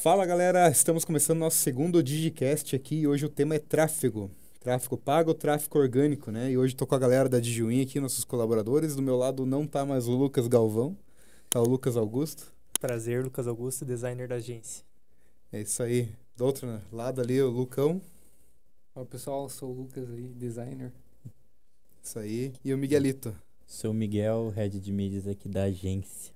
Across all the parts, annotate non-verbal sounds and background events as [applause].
Fala galera, estamos começando nosso segundo Digicast aqui e hoje o tema é tráfego. Tráfego pago, tráfego orgânico, né? E hoje tô com a galera da Digiwin aqui, nossos colaboradores. Do meu lado não tá mais o Lucas Galvão, tá o Lucas Augusto. Prazer, Lucas Augusto, designer da agência. É isso aí. Do outro lado ali, o Lucão. Fala pessoal, sou o Lucas aí, designer. Isso aí. E o Miguelito. Sou o Miguel, head de mídias aqui da agência.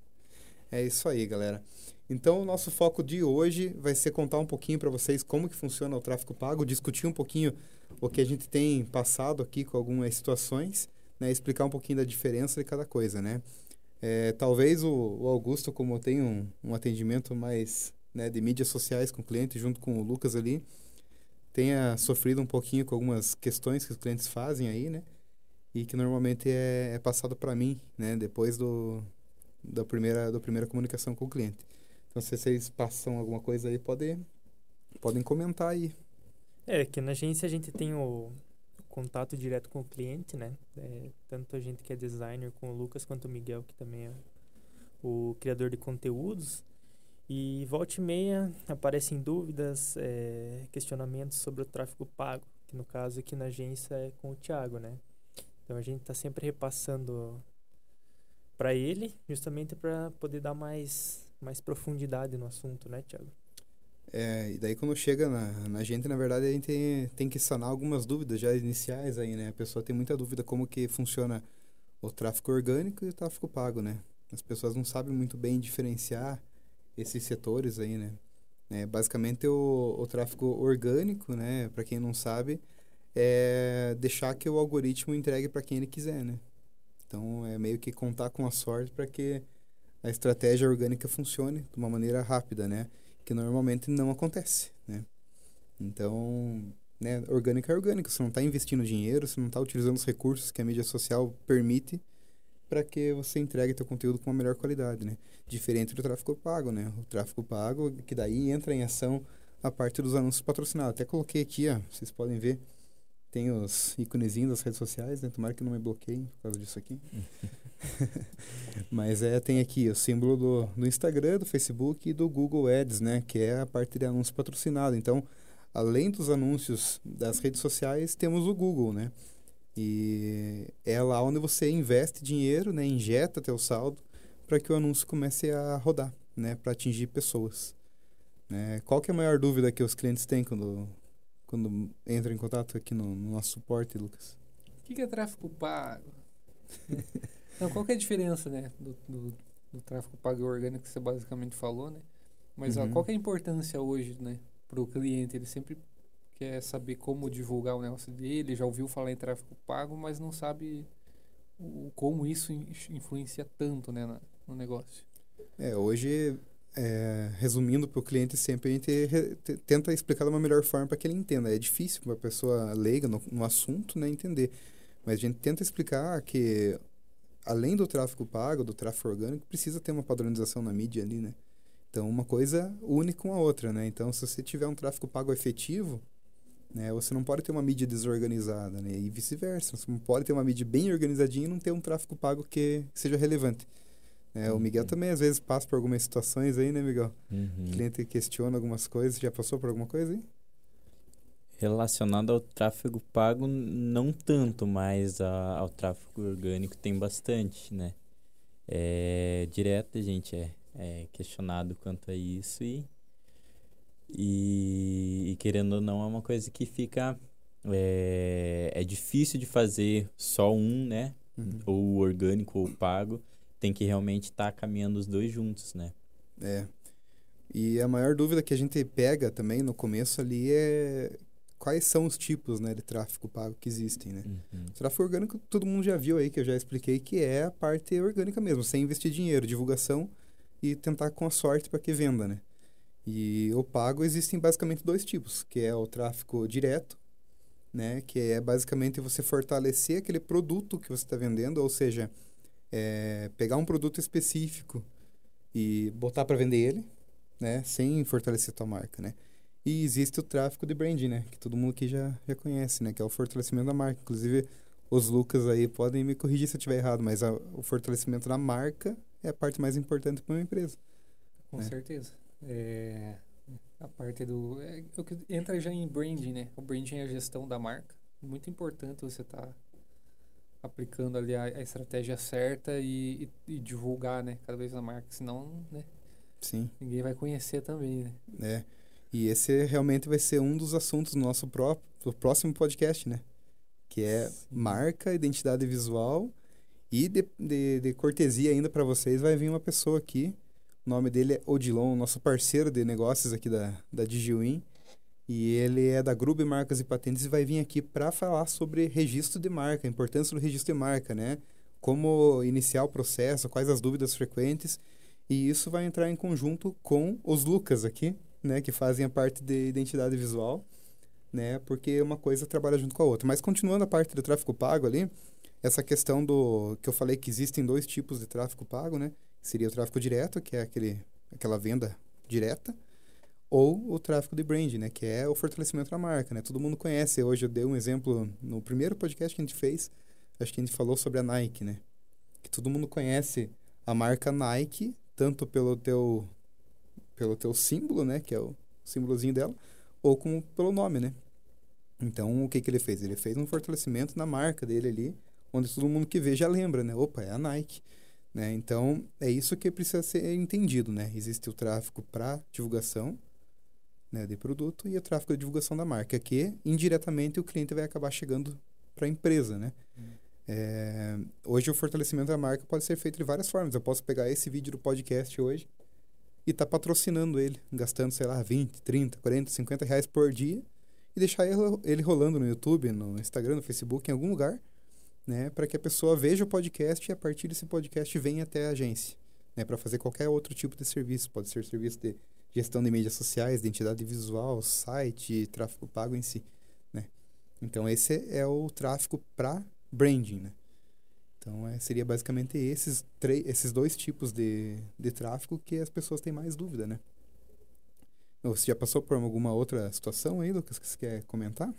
É isso aí, galera. Então, o nosso foco de hoje vai ser contar um pouquinho para vocês como que funciona o tráfego pago, discutir um pouquinho o que a gente tem passado aqui com algumas situações, né, explicar um pouquinho da diferença de cada coisa, né? É, talvez o, o, Augusto, como tem um, um atendimento mais né, de mídias sociais com o cliente, junto com o Lucas ali, tenha sofrido um pouquinho com algumas questões que os clientes fazem aí, né? E que normalmente é, é passado para mim, né? Depois do, da, primeira, da primeira comunicação com o cliente. Então, se vocês passam alguma coisa aí, podem, podem comentar aí. É, que na agência a gente tem o, contato direto com o cliente, né? É, tanto a gente que é designer com o Lucas, quanto o Miguel, que também é o criador de conteúdos. E volta e meia aparecem dúvidas, é, questionamentos sobre o tráfego pago, que no caso aqui na agência é com o Thiago, né? Então a gente está sempre repassando para ele, justamente para poder dar mais mais profundidade no assunto, né, Tiago? É, e daí quando chega na, na gente, na verdade, a gente tem, tem que sanar algumas dúvidas já iniciais aí, né? A pessoa tem muita dúvida como que funciona o tráfego orgânico e o tráfego pago, né? As pessoas não sabem muito bem diferenciar esses setores aí, né? É, basicamente, o, o tráfego orgânico, né? Para quem não sabe, é deixar que o algoritmo entregue para quem ele quiser, né? Então, é meio que contar com a sorte para que a estratégia orgânica funcione de uma maneira rápida, né? Que normalmente não acontece, né? Então, né, orgânica é orgânica. Você não está investindo dinheiro, você não está utilizando os recursos que a mídia social permite para que você entregue seu conteúdo com uma melhor qualidade, né? Diferente do tráfego pago, né? O tráfego pago, que daí entra em ação a parte dos anúncios patrocinados. Até coloquei aqui, ó, vocês podem ver, tem os íconezinhos das redes sociais, né? Tomara que não me bloqueiem por causa disso aqui. [laughs] [laughs] Mas é, tem aqui o símbolo do, do Instagram, do Facebook e do Google Ads, né? Que é a parte de anúncio patrocinado. Então, além dos anúncios das redes sociais, temos o Google, né? E é lá onde você investe dinheiro, né? Injeta teu saldo para que o anúncio comece a rodar, né? Para atingir pessoas. Né? Qual que é a maior dúvida que os clientes têm quando, quando entram em contato aqui no, no nosso suporte, Lucas? O que, que é tráfego pago? [laughs] Então, qual que é a diferença, né, do, do, do tráfego pago e orgânico que você basicamente falou, né? Mas uhum. ó, qual que é a importância hoje, né, para o cliente? Ele sempre quer saber como divulgar o negócio dele, já ouviu falar em tráfego pago, mas não sabe o, como isso influencia tanto, né, na, no negócio. É, hoje, é, resumindo para o cliente, sempre a gente re, tenta explicar de uma melhor forma para que ele entenda. É difícil para a pessoa leiga no, no assunto, né, entender. Mas a gente tenta explicar que além do tráfego pago, do tráfego orgânico, precisa ter uma padronização na mídia ali, né? Então, uma coisa une com a outra, né? Então, se você tiver um tráfego pago efetivo, né, você não pode ter uma mídia desorganizada, né? E vice-versa. Você não pode ter uma mídia bem organizadinha e não ter um tráfego pago que seja relevante. É, uhum. O Miguel também, às vezes, passa por algumas situações aí, né, Miguel? Uhum. O cliente questiona algumas coisas. Já passou por alguma coisa aí? Relacionado ao tráfego pago, não tanto, mas a, ao tráfego orgânico tem bastante, né? É, direto a gente é, é questionado quanto a isso e, e, e, querendo ou não é uma coisa que fica é, é difícil de fazer só um, né? Uhum. Ou orgânico ou pago. Tem que realmente estar tá caminhando os dois juntos, né? É. E a maior dúvida que a gente pega também no começo ali é quais são os tipos né, de tráfego pago que existem, né? Uhum. O tráfego orgânico todo mundo já viu aí, que eu já expliquei, que é a parte orgânica mesmo, sem investir dinheiro, divulgação e tentar com a sorte para que venda, né? E o pago existem basicamente dois tipos, que é o tráfego direto, né? Que é basicamente você fortalecer aquele produto que você está vendendo, ou seja, é, pegar um produto específico e botar para vender ele, né? Sem fortalecer a tua marca, né? E existe o tráfico de branding, né? Que todo mundo aqui já, já conhece, né? Que é o fortalecimento da marca. Inclusive, os Lucas aí podem me corrigir se eu estiver errado, mas a, o fortalecimento da marca é a parte mais importante para uma empresa. Com né? certeza. É, A parte do. É, que entra já em branding, né? O branding é a gestão da marca. Muito importante você estar tá aplicando ali a, a estratégia certa e, e, e, divulgar, né? Cada vez a marca, senão, né? Sim. Ninguém vai conhecer também, né? É. E esse realmente vai ser um dos assuntos do nosso pró do próximo podcast, né? Que é Sim. marca, identidade visual e de, de, de cortesia ainda para vocês vai vir uma pessoa aqui. O nome dele é Odilon, nosso parceiro de negócios aqui da, da DigiWin. E ele é da Grube Marcas e Patentes e vai vir aqui para falar sobre registro de marca, a importância do registro de marca, né? Como iniciar o processo, quais as dúvidas frequentes. E isso vai entrar em conjunto com os Lucas aqui, né? Que fazem a parte de identidade visual, né? Porque uma coisa trabalha junto com a outra. Mas continuando a parte do tráfego pago ali, essa questão do... Que eu falei que existem dois tipos de tráfego pago, né? Seria o tráfego direto, que é aquele, aquela venda direta ou o tráfego de brand, né, que é o fortalecimento da marca, né? Todo mundo conhece. Hoje eu dei um exemplo no primeiro podcast que a gente fez, acho que a gente falou sobre a Nike, né? Que todo mundo conhece a marca Nike tanto pelo teu pelo teu símbolo, né, que é o símbolozinho dela, ou como pelo nome, né? Então, o que que ele fez? Ele fez um fortalecimento na marca dele ali, onde todo mundo que vê já lembra, né? Opa, é a Nike. Né? Então, é isso que precisa ser entendido, né? Existe o tráfego para divulgação, né, de produto e o tráfego de divulgação da marca, que indiretamente o cliente vai acabar chegando para a empresa, né? Hum. É, hoje o fortalecimento da marca pode ser feito de várias formas. Eu posso pegar esse vídeo do podcast hoje e tá patrocinando ele, gastando, sei lá, 20, 30, 40, 50 reais por dia e deixar ele rolando no YouTube, no Instagram, no Facebook, em algum lugar, né? Para que a pessoa veja o podcast e a partir desse podcast venha até a agência, né? Para fazer qualquer outro tipo de serviço. Pode ser serviço de gestão de mídias sociais, identidade visual, site, tráfego pago em si, né? Então esse é o tráfego para branding, né? Então é, seria basicamente esses esses dois tipos de, de tráfego que as pessoas têm mais dúvida, né? Você já passou por alguma outra situação aí, Lucas, que você quer comentar?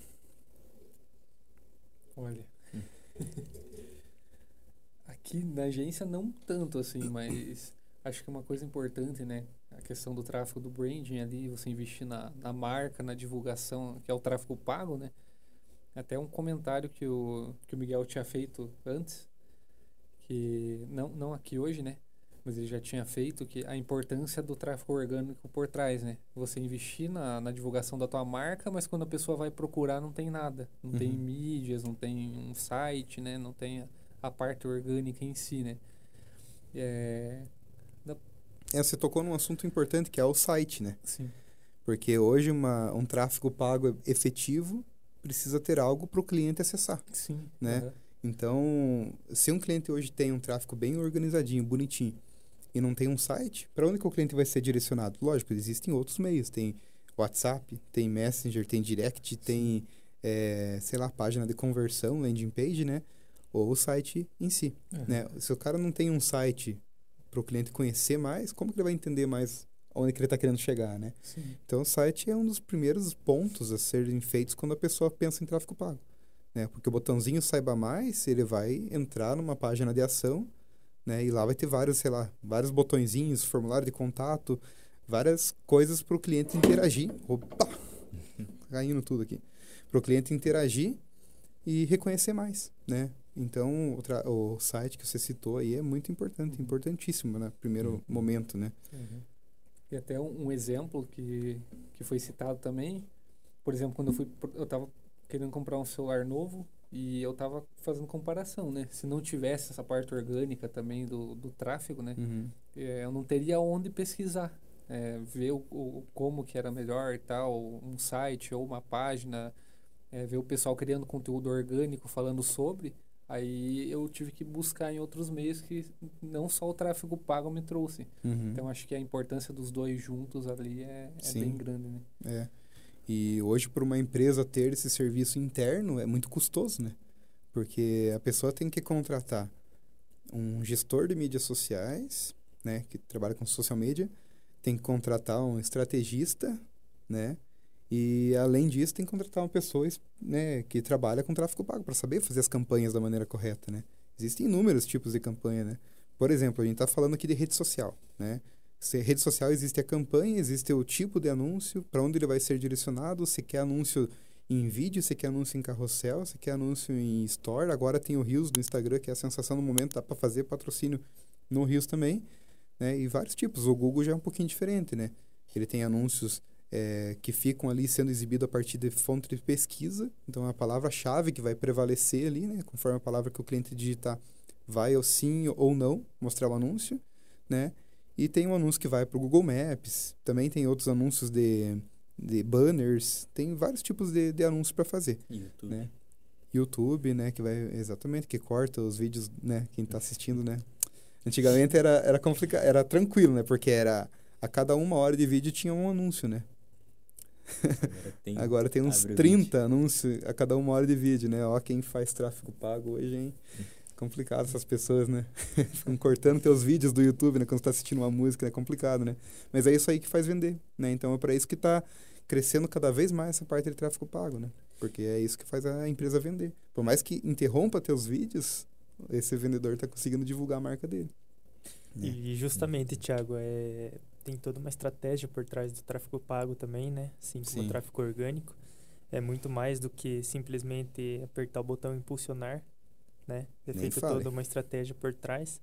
Olha, [laughs] aqui na agência não tanto assim, [coughs] mas acho que é uma coisa importante, né? a questão do tráfego do branding ali, você investir na, na marca, na divulgação, que é o tráfego pago, né? Até um comentário que o, que o Miguel tinha feito antes, que não, não aqui hoje, né? Mas ele já tinha feito, que a importância do tráfego orgânico por trás, né? Você investir na, na divulgação da tua marca, mas quando a pessoa vai procurar não tem nada. Não uhum. tem mídias, não tem um site, né? Não tem a, a parte orgânica em si, né? É, é, você tocou num assunto importante que é o site, né? Sim. Porque hoje uma, um tráfego pago efetivo precisa ter algo para o cliente acessar. Sim. Né? Uhum. Então, se um cliente hoje tem um tráfego bem organizadinho, bonitinho, e não tem um site, para onde que o cliente vai ser direcionado? Lógico, existem outros meios. Tem WhatsApp, tem Messenger, tem Direct, tem, é, sei lá, página de conversão, landing page, né? Ou o site em si. Uhum. Né? Se o cara não tem um site para o cliente conhecer mais, como que ele vai entender mais onde que ele está querendo chegar, né? Sim. Então, o site é um dos primeiros pontos a serem feitos quando a pessoa pensa em tráfego pago, né? Porque o botãozinho saiba mais, ele vai entrar numa página de ação, né? E lá vai ter vários, sei lá, vários botõezinhos, formulário de contato, várias coisas para o cliente interagir. Opa! [laughs] Caindo tudo aqui. Para o cliente interagir e reconhecer mais, né? Então, o, o, site que você citou aí é muito importante, importantíssimo, né? Primeiro uhum. momento, né? Uhum. E até um, um, exemplo que, que foi citado também, por exemplo, quando eu fui, eu estava querendo comprar um celular novo e eu estava fazendo comparação, né? Se não tivesse essa parte orgânica também do, do tráfego, né? Uhum. É, eu não teria onde pesquisar, é, ver o, o, como que era melhor e tal, um site ou uma página, é, ver o pessoal criando conteúdo orgânico falando sobre Aí eu tive que buscar em outros meios que não só o tráfego pago me trouxe. Uhum. Então acho que a importância dos dois juntos ali é, é bem grande, né? É. E hoje para uma empresa ter esse serviço interno é muito custoso, né? Porque a pessoa tem que contratar um gestor de mídias sociais, né, que trabalha com social media, tem que contratar um estrategista, né, e além disso, tem que contratar uma pessoa né, que trabalha com tráfego pago para saber fazer as campanhas da maneira correta, né? Existem inúmeros tipos de campanha, né? Por exemplo, a gente está falando aqui de rede social, né? Se rede social existe a campanha, existe o tipo de anúncio, para onde ele vai ser direcionado, se quer anúncio em vídeo, se quer anúncio em carrossel, se quer anúncio em store. Agora tem o Rios do Instagram, que é a sensação no momento, dá para fazer patrocínio no Rios também, né? E vários tipos. O Google já é um pouquinho diferente, né? Ele tem anúncios é, que ficam ali sendo exibidos a partir de fonte de pesquisa. Então, é a palavra-chave que vai prevalecer ali, né? Conforme a palavra que o cliente digitar, vai ou sim ou não mostrar o anúncio, né? E tem um anúncio que vai para o Google Maps. Também tem outros anúncios de, de banners. Tem vários tipos de, de anúncios para fazer. YouTube. Né? YouTube, né? Que vai exatamente, que corta os vídeos, né? Quem está assistindo, né? Antigamente era, era complicado, era tranquilo, né? Porque era a cada uma hora de vídeo tinha um anúncio, né? Agora tem, [laughs] Agora tem uns 30 anúncios a cada uma hora de vídeo, né? Ó, quem faz tráfego pago hoje, hein? Complicado essas pessoas, né? [laughs] Ficam cortando teus vídeos do YouTube, né? Quando você tá assistindo uma música, é complicado, né? Mas é isso aí que faz vender, né? Então é para isso que tá crescendo cada vez mais essa parte de tráfego pago, né? Porque é isso que faz a empresa vender. Por mais que interrompa teus vídeos, esse vendedor tá conseguindo divulgar a marca dele. E justamente, Thiago, é, tem toda uma estratégia por trás do tráfego pago também, né? Assim como Sim. o tráfego orgânico. É muito mais do que simplesmente apertar o botão impulsionar, né? Feita fale. toda uma estratégia por trás.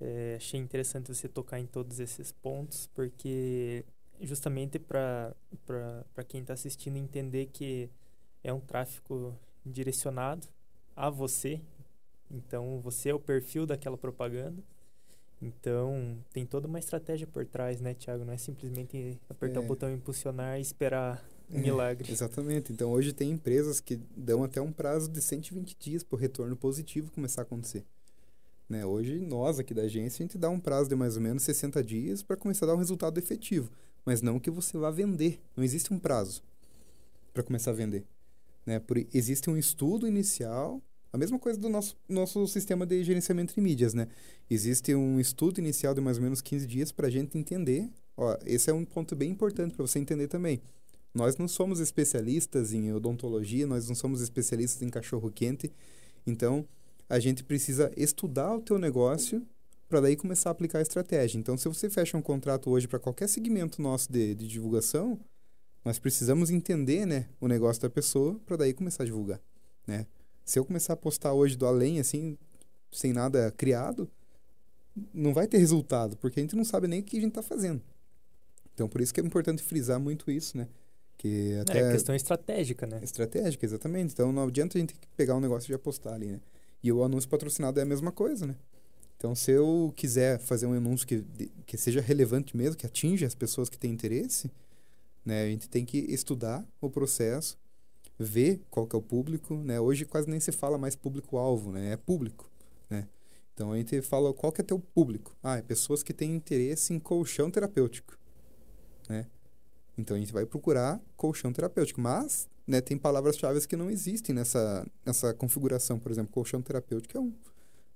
É, achei interessante você tocar em todos esses pontos, porque justamente para quem está assistindo entender que é um tráfego direcionado a você. Então, você é o perfil daquela propaganda. Então, tem toda uma estratégia por trás, né, Thiago? Não é simplesmente apertar É. o botão impulsionar e esperar É, milagre. Exatamente. Então hoje tem empresas que dão até um prazo de 120 dias para o retorno positivo começar a acontecer. Né? Hoje, nós aqui da agência, a gente dá um prazo de mais ou menos 60 dias para começar a dar um resultado efetivo. Mas não que você vá vender. Não existe um prazo para começar a vender. Né? Por, existe um estudo inicial, a mesma coisa do nosso, nosso sistema de gerenciamento de mídias. Né? Existe um estudo inicial de mais ou menos 15 dias para a gente entender. Ó, esse é um ponto bem importante para você entender também. Nós não somos especialistas em odontologia, nós não somos especialistas em cachorro quente. Então, a gente precisa estudar o teu negócio para daí começar a aplicar a estratégia. Então, se você fecha um contrato hoje para qualquer segmento nosso de, de divulgação, nós precisamos entender, né, o negócio da pessoa para daí começar a divulgar, né? Se eu começar a postar hoje do além assim, sem nada criado, não vai ter resultado, porque a gente não sabe nem o que a gente está fazendo. Então, por isso que é importante frisar muito isso, né? Que até É questão estratégica, né? Estratégica, exatamente. Então não adianta a gente pegar um negócio e já postar ali, né? E o anúncio patrocinado é a mesma coisa, né? Então se eu quiser fazer um anúncio que, que seja relevante mesmo, que atinja as pessoas que têm interesse, né? A gente tem que estudar o processo, ver qual que é o público, né? Hoje quase nem se fala mais público-alvo, né? É público, né? Então a gente fala qual que é teu público. Ah, é pessoas que têm interesse em colchão terapêutico, né? Então a gente vai procurar colchão terapêutico, mas né, tem palavras-chave que não existem nessa, nessa configuração. Por exemplo, colchão terapêutico é um.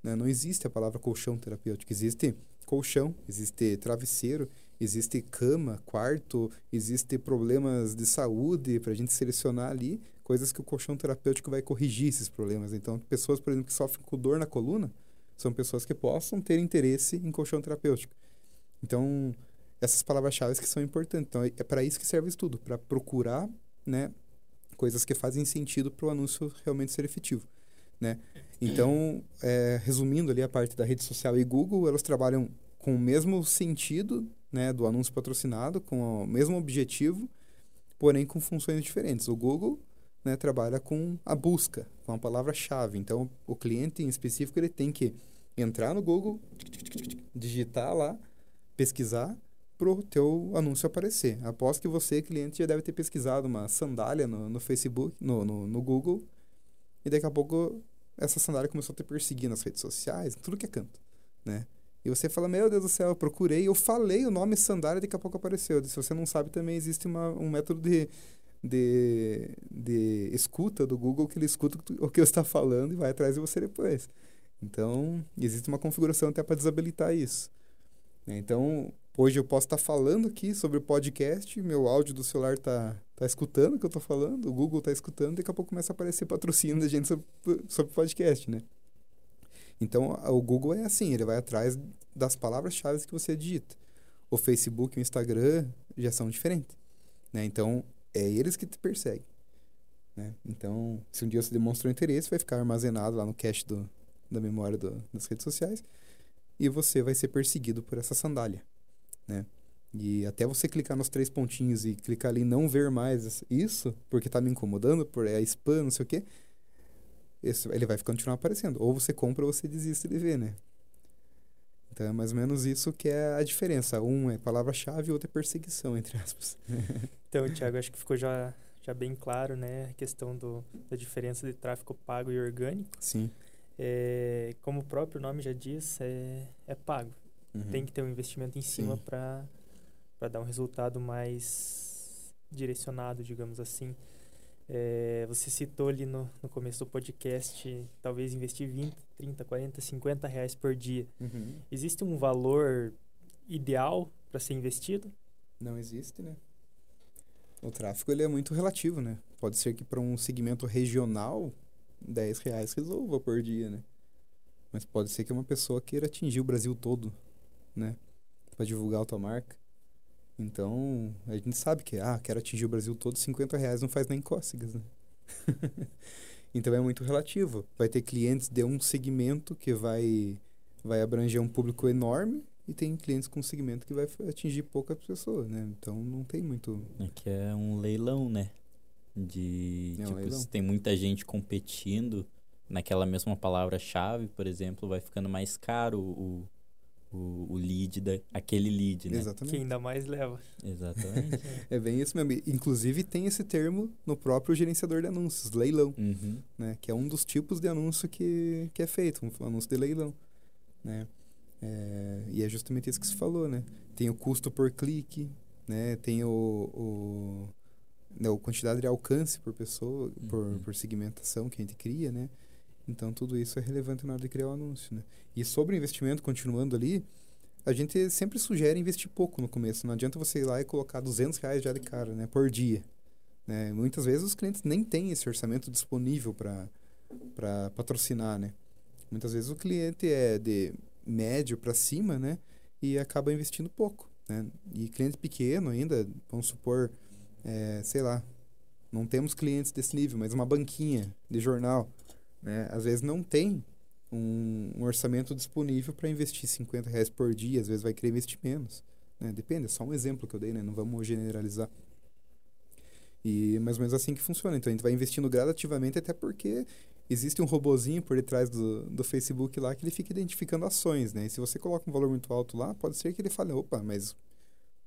né? Não existe a palavra colchão terapêutico. Existe colchão, existe travesseiro, existe cama, quarto, existe problemas de saúde para a gente selecionar ali coisas que o colchão terapêutico vai corrigir esses problemas. Então, pessoas, por exemplo, que sofrem com dor na coluna, são pessoas que possam ter interesse em colchão terapêutico. Então, essas palavras-chave que são importantes. Então, é para isso que serve o estudo, para procurar, né, coisas que fazem sentido para o anúncio realmente ser efetivo, né? Então, é, resumindo ali a parte da rede social e Google, elas trabalham com o mesmo sentido, né, do anúncio patrocinado, com o mesmo objetivo, porém com funções diferentes. O Google, né, trabalha com a busca, com a palavra-chave. Então, o cliente em específico ele tem que entrar no Google, digitar lá, pesquisar para o teu anúncio aparecer. Após que você, cliente, já deve ter pesquisado uma sandália no, no Facebook, no, no, no Google, e daqui a pouco essa sandália começou a te perseguir nas redes sociais, tudo que é canto, né? E você fala, meu Deus do céu, eu procurei, eu falei o nome sandália daqui a pouco apareceu. Se você não sabe, também existe uma, um método de, de, de escuta do Google que ele escuta o que você está falando e vai atrás de você depois. Então, existe uma configuração até para desabilitar isso. né? Então, hoje eu posso estar falando aqui sobre o podcast, meu áudio do celular está tá escutando o que eu estou falando, o Google está escutando, daqui a pouco começa a aparecer patrocínio da gente sobre, sobre podcast, né? Então, o Google é assim, ele vai atrás das palavras-chave que você digita. o Facebook e o Instagram já são diferentes. Né? Então, é eles que te perseguem. Né? Então, se um dia você demonstrou interesse, vai ficar armazenado lá no cache do, da memória do, das redes sociais e você vai ser perseguido por essa sandália. Né? E até você clicar nos três pontinhos e clicar ali não ver mais isso, porque está me incomodando, por é spam, não sei o quê, esse, ele vai continuar aparecendo. Ou você compra ou você desiste de ver, né? Então é mais ou menos isso que é a diferença. Um é palavra-chave outro é perseguição, entre aspas. [laughs] então, Thiago, acho que ficou já, já bem claro, né? A questão do, da diferença de tráfego pago e orgânico. Sim. É, como o próprio nome já diz, é, é pago. Uhum. Tem que ter um investimento em cima para dar um resultado mais direcionado, digamos assim. É, você citou ali no, no começo do podcast, talvez investir 20, 30, 40, 50 reais por dia. Uhum. Existe um valor ideal para ser investido? Não existe, né? O tráfego ele é muito relativo, né? Pode ser que para um segmento regional, 10 reais resolva por dia, né? Mas pode ser que uma pessoa queira atingir o Brasil todo, né? Para divulgar a tua marca. Então, a gente sabe que, ah, quero atingir o Brasil todo, 50 reais não faz nem cócegas, né? [laughs] então é muito relativo. Vai ter clientes de um segmento que vai, vai abranger um público enorme e tem clientes com segmento que vai atingir poucas pessoas, né? Então não tem muito. É que é um leilão, né? De. É um tipo, leilão. se tem muita gente competindo naquela mesma palavra-chave, por exemplo, vai ficando mais caro o, o, o lead, da, aquele lead, né? Exatamente. Que ainda mais leva. Exatamente. [laughs] é bem isso mesmo. Inclusive tem esse termo no próprio gerenciador de anúncios, leilão, uhum. né? Que é um dos tipos de anúncio que, que é feito, um anúncio de leilão, né? É, e é justamente isso que se falou, né? Tem o custo por clique, né? Tem o, o, né, a quantidade de alcance por pessoa, uhum. por, por segmentação que a gente cria, né? Então, tudo isso é relevante na hora de criar o anúncio, né? E sobre o investimento, continuando ali, a gente sempre sugere investir pouco no começo. Não adianta você ir lá e colocar 200 reais já de cara, né? Por dia. Né? Muitas vezes os clientes nem têm esse orçamento disponível para patrocinar, né? Muitas vezes o cliente é de médio para cima, né? E acaba investindo pouco, né? E cliente pequeno ainda, vamos supor, é, sei lá, não temos clientes desse nível, mas uma banquinha de jornal né? Às vezes não tem um, um orçamento disponível para investir 50 reais por dia, às vezes vai querer investir menos. Né? Depende, é só um exemplo que eu dei, né? não vamos generalizar. E mais ou menos assim que funciona. Então a gente vai investindo gradativamente, até porque existe um robozinho por detrás do, do Facebook lá que ele fica identificando ações, né? E se você coloca um valor muito alto lá, pode ser que ele fale, opa, mas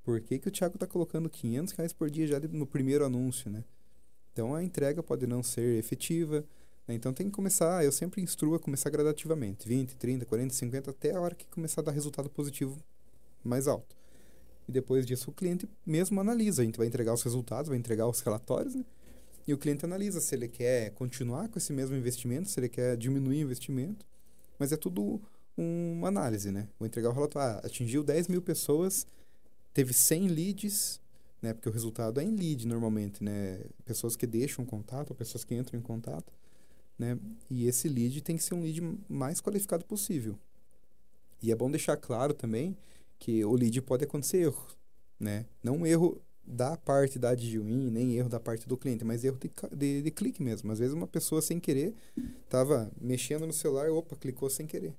por que, que o Thiago está colocando 500 reais por dia já no primeiro anúncio, né? Então a entrega pode não ser efetiva? Então tem que começar, eu sempre instruo a começar gradativamente, 20, 30, 40, 50, até a hora que começar a dar resultado positivo mais alto. E depois disso o cliente mesmo analisa, a gente vai entregar os resultados, vai entregar os relatórios, né? E o cliente analisa se ele quer continuar com esse mesmo investimento, se ele quer diminuir o investimento. Mas é tudo uma análise, né? Vou entregar o relatório. Ah, atingiu 10 mil pessoas, teve 100 leads, né? Porque o resultado é em lead normalmente, né? Pessoas que deixam contato, pessoas que entram em contato. Né? E esse lead tem que ser um lead mais qualificado possível. E é bom deixar claro também que o lead pode acontecer erro, né? Não um erro da parte da admin, nem erro da parte do cliente, mas erro de, de, de clique mesmo. Às vezes uma pessoa sem querer estava mexendo no celular, opa, clicou sem querer.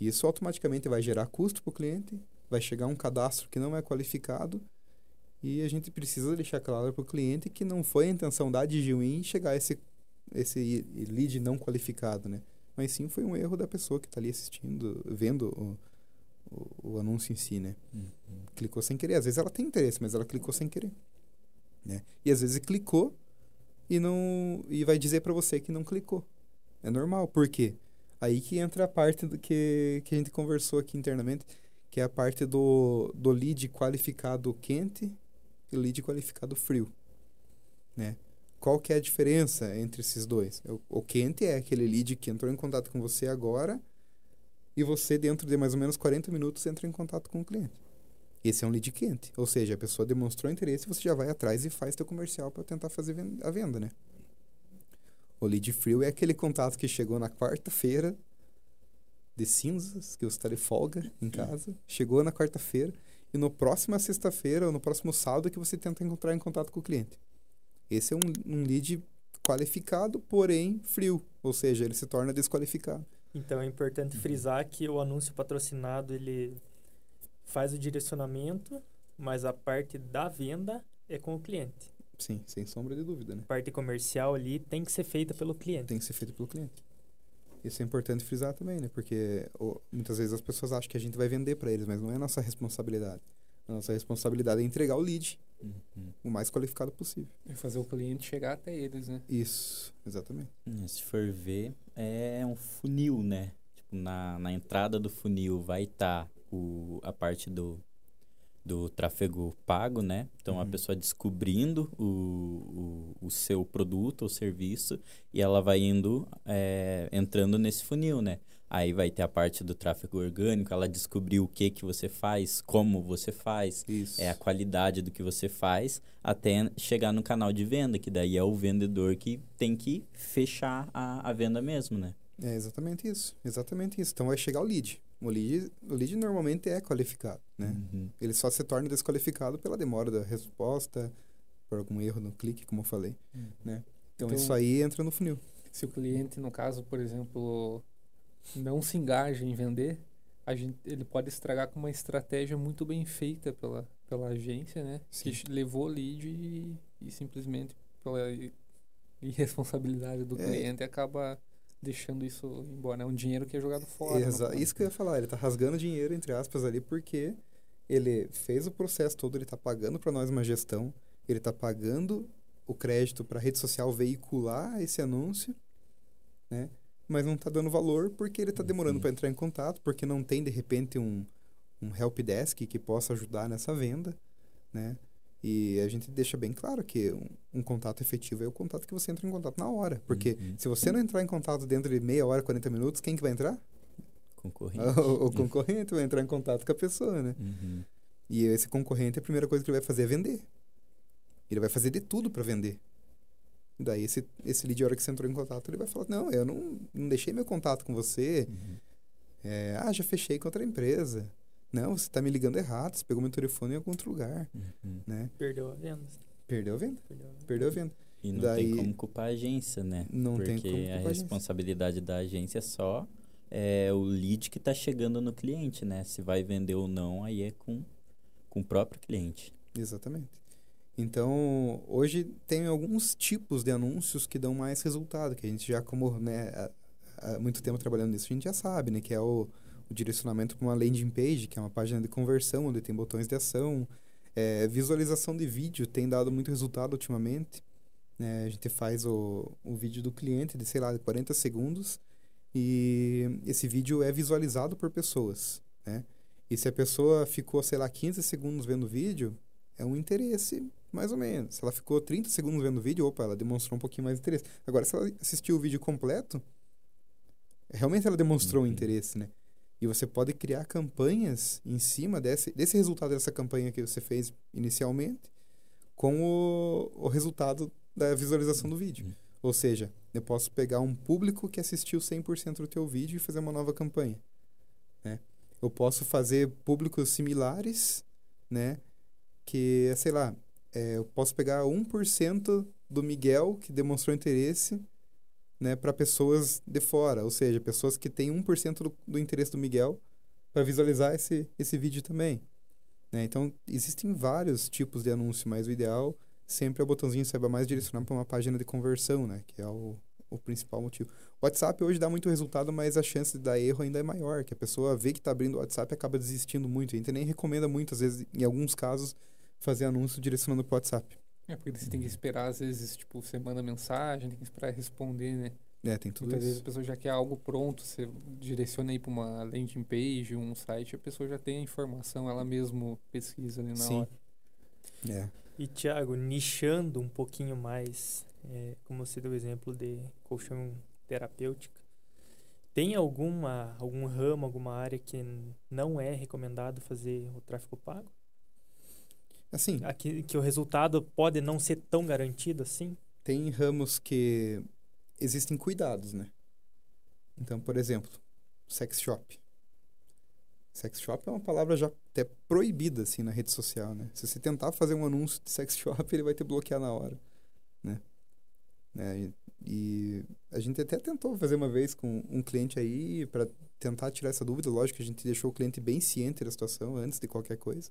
Isso automaticamente vai gerar custo para o cliente, vai chegar um cadastro que não é qualificado e a gente precisa deixar claro para o cliente que não foi a intenção da admin chegar a esse esse lead não qualificado, né? Mas sim foi um erro da pessoa que está ali assistindo, vendo o, o, o, anúncio em si, né? Uhum. Clicou sem querer. Às vezes ela tem interesse, mas ela clicou sem querer, né? E às vezes clicou e não e vai dizer para você que não clicou. É normal. Por quê? Aí que entra a parte do que, que a gente conversou aqui internamente, que é a parte do, do lead qualificado quente e lead qualificado frio, né? Qual que é a diferença entre esses dois? O, o quente é aquele lead que entrou em contato com você agora e você, dentro de mais ou menos 40 minutos, entra em contato com o cliente. Esse é um lead quente. Ou seja, a pessoa demonstrou interesse, você já vai atrás e faz teu comercial para tentar fazer a venda, né? O lead frio é aquele contato que chegou na quarta-feira de cinzas, que você está de folga em casa, chegou na quarta-feira e no próxima sexta-feira ou no próximo sábado que você tenta encontrar em contato com o cliente. Esse é um, um lead qualificado, porém frio, ou seja, ele se torna desqualificado. Então é importante frisar que o anúncio patrocinado ele faz o direcionamento, mas a parte da venda é com o cliente. Sim, sem sombra de dúvida, né? A parte comercial ali tem que ser feita pelo cliente. Tem que ser feita pelo cliente. Isso é importante frisar também, né? Porque muitas vezes as pessoas acham que a gente vai vender para eles, mas não é nossa responsabilidade. A nossa responsabilidade é entregar o lead uhum. o mais qualificado possível. E fazer o cliente chegar até eles, né? Isso, exatamente. Hum, se for ver, é um funil, né? Tipo, na, na entrada do funil vai estar tá a parte do, do tráfego pago, né? Então uhum. a pessoa descobrindo o, o, o, seu produto ou serviço e ela vai indo, é, entrando nesse funil, né? Aí vai ter a parte do tráfego orgânico, ela descobriu o que que você faz, como você faz, Isso. é a qualidade do que você faz, até chegar no canal de venda, que daí é o vendedor que tem que fechar a, a venda mesmo, né? É exatamente isso, exatamente isso. Então vai chegar o lead. O lead, o lead normalmente é qualificado, né? Uhum. Ele só se torna desqualificado pela demora da resposta, por algum erro no clique, como eu falei, uhum. né? Então, então, isso aí entra no funil. Se o cliente, no caso, por exemplo, não se engaja em vender, a gente, ele pode estragar com uma estratégia muito bem feita pela, pela agência, né? Sim. Que levou o lead e, e simplesmente pela irresponsabilidade do é. cliente acaba deixando isso embora. É um dinheiro que é jogado fora. Exa isso que eu ia falar. Ele tá rasgando dinheiro, entre aspas, ali, porque ele fez o processo todo, ele tá pagando para nós uma gestão, ele tá pagando o crédito para a rede social veicular esse anúncio, né? Mas não tá dando valor porque ele tá demorando para entrar em contato, porque não tem, de repente, um, um help desk que possa ajudar nessa venda, né? E a gente deixa bem claro que um, um, contato efetivo é o contato que você entra em contato na hora. Porque uhum. se você não entrar em contato dentro de meia hora, 40 minutos, quem que vai entrar? Concorrente. [laughs] O, o concorrente vai entrar em contato com a pessoa, né? Uhum. E esse concorrente, a primeira coisa que ele vai fazer é vender. Ele vai fazer de tudo para vender. Daí, esse, esse lead, a hora que você entrou em contato, ele vai falar: Não, eu não, não deixei meu contato com você. Uhum. É, ah, já fechei com outra empresa. Não, você está me ligando errado, você pegou meu telefone em algum outro lugar, uhum. né? Perdeu a venda. Perdeu a venda. Perdeu a venda. Perdeu a venda. E não Daí, tem como culpar a agência, né? Não Porque tem como culpar a responsabilidade a da agência é só é, o lead que está chegando no cliente, né? Se vai vender ou não, aí é com, com o próprio cliente. Exatamente. Então, hoje tem alguns tipos de anúncios que dão mais resultado, que a gente já, como né, há, muito tempo trabalhando nisso, a gente já sabe, né? Que é o o direcionamento para uma landing page, que é uma página de conversão, onde tem botões de ação. É, visualização de vídeo tem dado muito resultado ultimamente. É, a gente faz o, o vídeo do cliente de, sei lá, 40 segundos e esse vídeo é visualizado por pessoas, né? E se a pessoa ficou, sei lá, 15 segundos vendo o vídeo, é um interesse mais ou menos. Se ela ficou 30 segundos vendo o vídeo, opa, ela demonstrou um pouquinho mais de interesse. Agora, se ela assistiu o vídeo completo, realmente ela demonstrou uhum. um interesse, né? E você pode criar campanhas em cima desse, desse resultado dessa campanha que você fez inicialmente com o, o resultado da visualização do vídeo. Uhum. Ou seja, eu posso pegar um público que assistiu 100% do teu vídeo e fazer uma nova campanha. Né? Eu posso fazer públicos similares, né? Que, sei lá, é, eu posso pegar 1% do Miguel que demonstrou interesse né, para pessoas de fora, ou seja, pessoas que têm 1% do, do interesse do Miguel para visualizar esse, esse vídeo também. Né? Então, existem vários tipos de anúncio, mas o ideal sempre é o botãozinho saiba mais direcionar para uma página de conversão, né? que é o, o principal motivo. O WhatsApp hoje dá muito resultado, mas a chance de dar erro ainda é maior, que a pessoa vê que está abrindo o WhatsApp e acaba desistindo muito. A gente nem recomenda muito, às vezes, em alguns casos, fazer anúncio direcionando para o WhatsApp. É, porque você tem que esperar, às vezes, tipo, você manda mensagem, tem que esperar responder, né? É, tem tudo Muitas isso. vezes a pessoa já quer algo pronto, você direciona aí para uma landing page, um site, a pessoa já tem a informação, ela mesmo pesquisa ali na Sim. hora. É. E, Thiago, nichando um pouquinho mais, é, como você deu o exemplo de colchão terapêutica, tem alguma, algum ramo, alguma área que não é recomendado fazer o tráfego pago? Assim. Aqui, que o resultado pode não ser tão garantido assim? Tem ramos que existem cuidados, né? Então, por exemplo, sex shop. Sex shop é uma palavra já até proibida, assim, na rede social, né? Se você tentar fazer um anúncio de sex shop, [laughs] ele vai te bloquear na hora, né? né? E, e a gente até tentou fazer uma vez com um cliente aí para tentar tirar essa dúvida. Lógico que a gente deixou o cliente bem ciente da situação antes de qualquer coisa.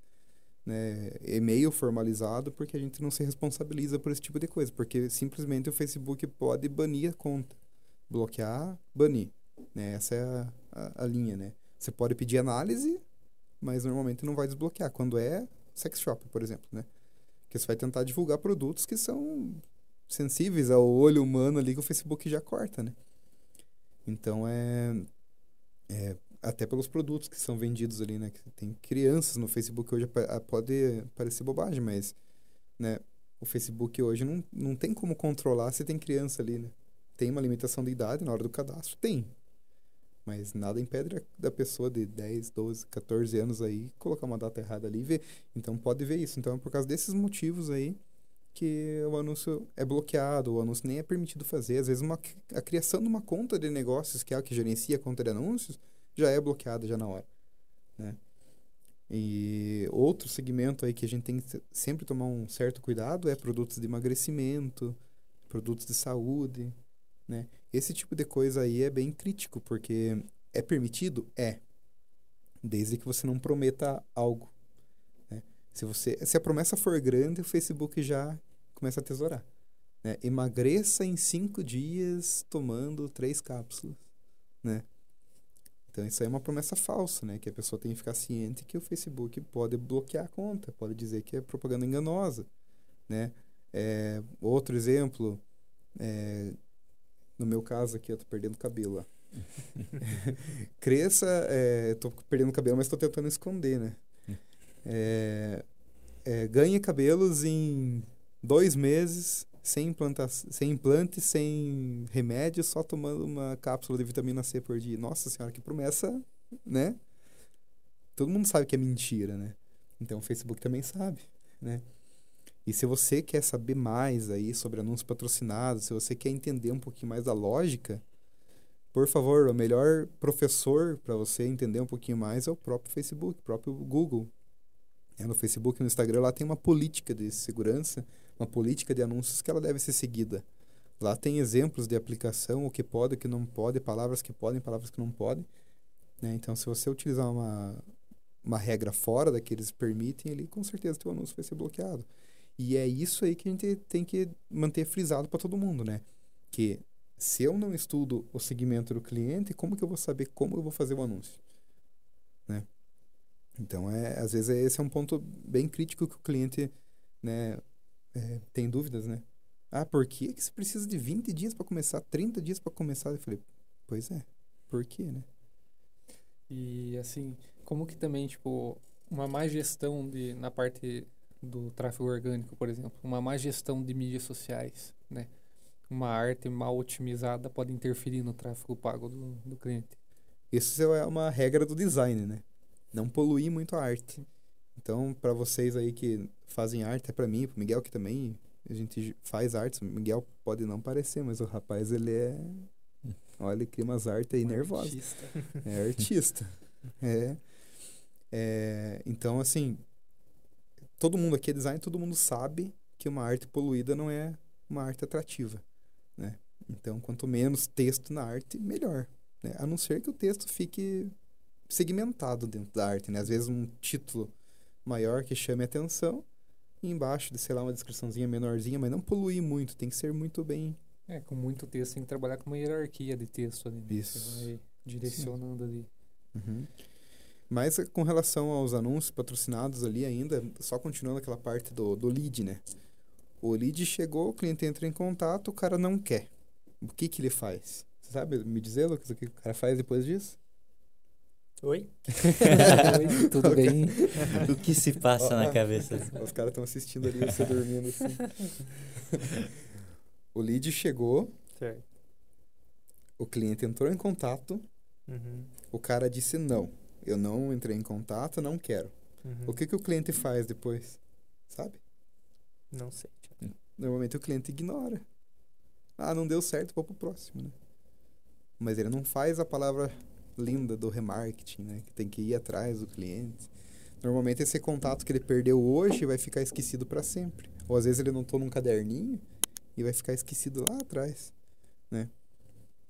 Né? E-mail formalizado, porque a gente não se responsabiliza por esse tipo de coisa. Porque simplesmente o Facebook pode banir a conta. Bloquear, banir. Né? Essa é a, a, a linha, né? Você pode pedir análise, mas normalmente não vai desbloquear. Quando é sex shop, por exemplo, né? Que você vai tentar divulgar produtos que são sensíveis ao olho humano ali que o Facebook já corta, né? Então é, é até pelos produtos que são vendidos ali, né? Que tem crianças no Facebook hoje pode parecer bobagem, mas né? O Facebook hoje não, não tem como controlar se tem criança ali, né? Tem uma limitação de idade na hora do cadastro? Tem. Mas nada impede da pessoa de 10, 12, 14 anos aí colocar uma data errada ali e ver. Então pode ver isso. Então é por causa desses motivos aí que o anúncio é bloqueado, o anúncio nem é permitido fazer. Às vezes uma, a criação de uma conta de negócios, que é a que gerencia a conta de anúncios, já é bloqueada já na hora. Né? E outro segmento aí que a gente tem que sempre tomar um certo cuidado é produtos de emagrecimento, produtos de saúde, né? Esse tipo de coisa aí é bem crítico, porque é permitido? É. Desde que você não prometa algo. Né? Se, você, se a promessa for grande, o Facebook já começa a tesourar. Né? Emagreça em cinco dias tomando três cápsulas. Né? Então, isso aí é uma promessa falsa, né? Que a pessoa tem que ficar ciente que o Facebook pode bloquear a conta, pode dizer que é propaganda enganosa, né? É, outro exemplo, é, no meu caso aqui, eu tô perdendo cabelo, [laughs] [laughs] Cresça, é, tô perdendo cabelo, mas tô tentando esconder, né? [laughs] É, é, ganhe cabelos em dois meses, sem, implanta sem implante, sem remédio, só tomando uma cápsula de vitamina C por dia. Nossa senhora, que promessa, né? Todo mundo sabe que é mentira, né? Então o Facebook também sabe, né? E se você quer saber mais aí sobre anúncios patrocinados, se você quer entender um pouquinho mais da lógica, por favor, o melhor professor para você entender um pouquinho mais é o próprio Facebook, o próprio Google. É, no Facebook no Instagram lá tem uma política de segurança, uma política de anúncios que ela deve ser seguida. Lá tem exemplos de aplicação, o que pode, o que não pode, palavras que podem, palavras que não podem. Né? Então, se você utilizar uma, uma regra fora da que eles permitem, ele com certeza teu anúncio vai ser bloqueado. E é isso aí que a gente tem que manter frisado para todo mundo, né? Que se eu não estudo o segmento do cliente, como que eu vou saber como eu vou fazer o anúncio? Né? Então, é, às vezes, esse é um ponto bem crítico que o cliente né, é, tem dúvidas, né? Ah, por que, que você precisa de 20 dias para começar, 30 dias para começar? Eu falei, pois é, por quê, né? E, assim, como que também, tipo, uma má gestão de, na parte do tráfego orgânico, por exemplo, uma má gestão de mídias sociais, né? Uma arte mal otimizada pode interferir no tráfego pago do, do cliente. Isso é uma regra do design, né? Não poluir muito a arte. Então, para vocês aí que fazem arte, é para mim, pro Miguel que também a gente faz artes. O Miguel pode não parecer, mas o rapaz ele é Olha, ele cria umas artes aí um nervosas. Artista. É artista. [laughs] é. é. Então, assim, todo mundo aqui é design, todo mundo sabe que uma arte poluída não é uma arte atrativa, né? Então, quanto menos texto na arte, melhor, né? A não ser que o texto fique segmentado dentro da arte, né? Às vezes um título maior que chame a atenção e embaixo de, sei lá, uma descriçãozinha menorzinha, mas não poluir muito, tem que ser muito bem... É, com muito texto tem que trabalhar com uma hierarquia de texto ali, né? Isso. Você vai direcionando ali. Uhum. Mas com relação aos anúncios patrocinados ali ainda, só continuando aquela parte do, do lead, né? O lead chegou, o cliente entra em contato, o cara não quer. O que que ele faz? Você sabe me dizer, Lucas, o que o cara faz depois disso? Oi? Oi, [laughs] tudo o bem? [laughs] O que se passa na cabeça? Os caras estão assistindo ali, você dormindo assim. [laughs] o lead chegou, certo. o cliente entrou em contato, uhum. o cara disse não eu não entrei em contato, não quero. Uhum. O que, que o cliente faz depois? Sabe? Não sei. Normalmente o cliente ignora. Ah, não deu certo, vou pro próximo, né? Mas ele não faz a palavra linda do remarketing, né? Que tem que ir atrás do cliente. Normalmente esse contato que ele perdeu hoje vai ficar esquecido para sempre. Ou às vezes ele notou num caderninho e vai ficar esquecido lá atrás, né?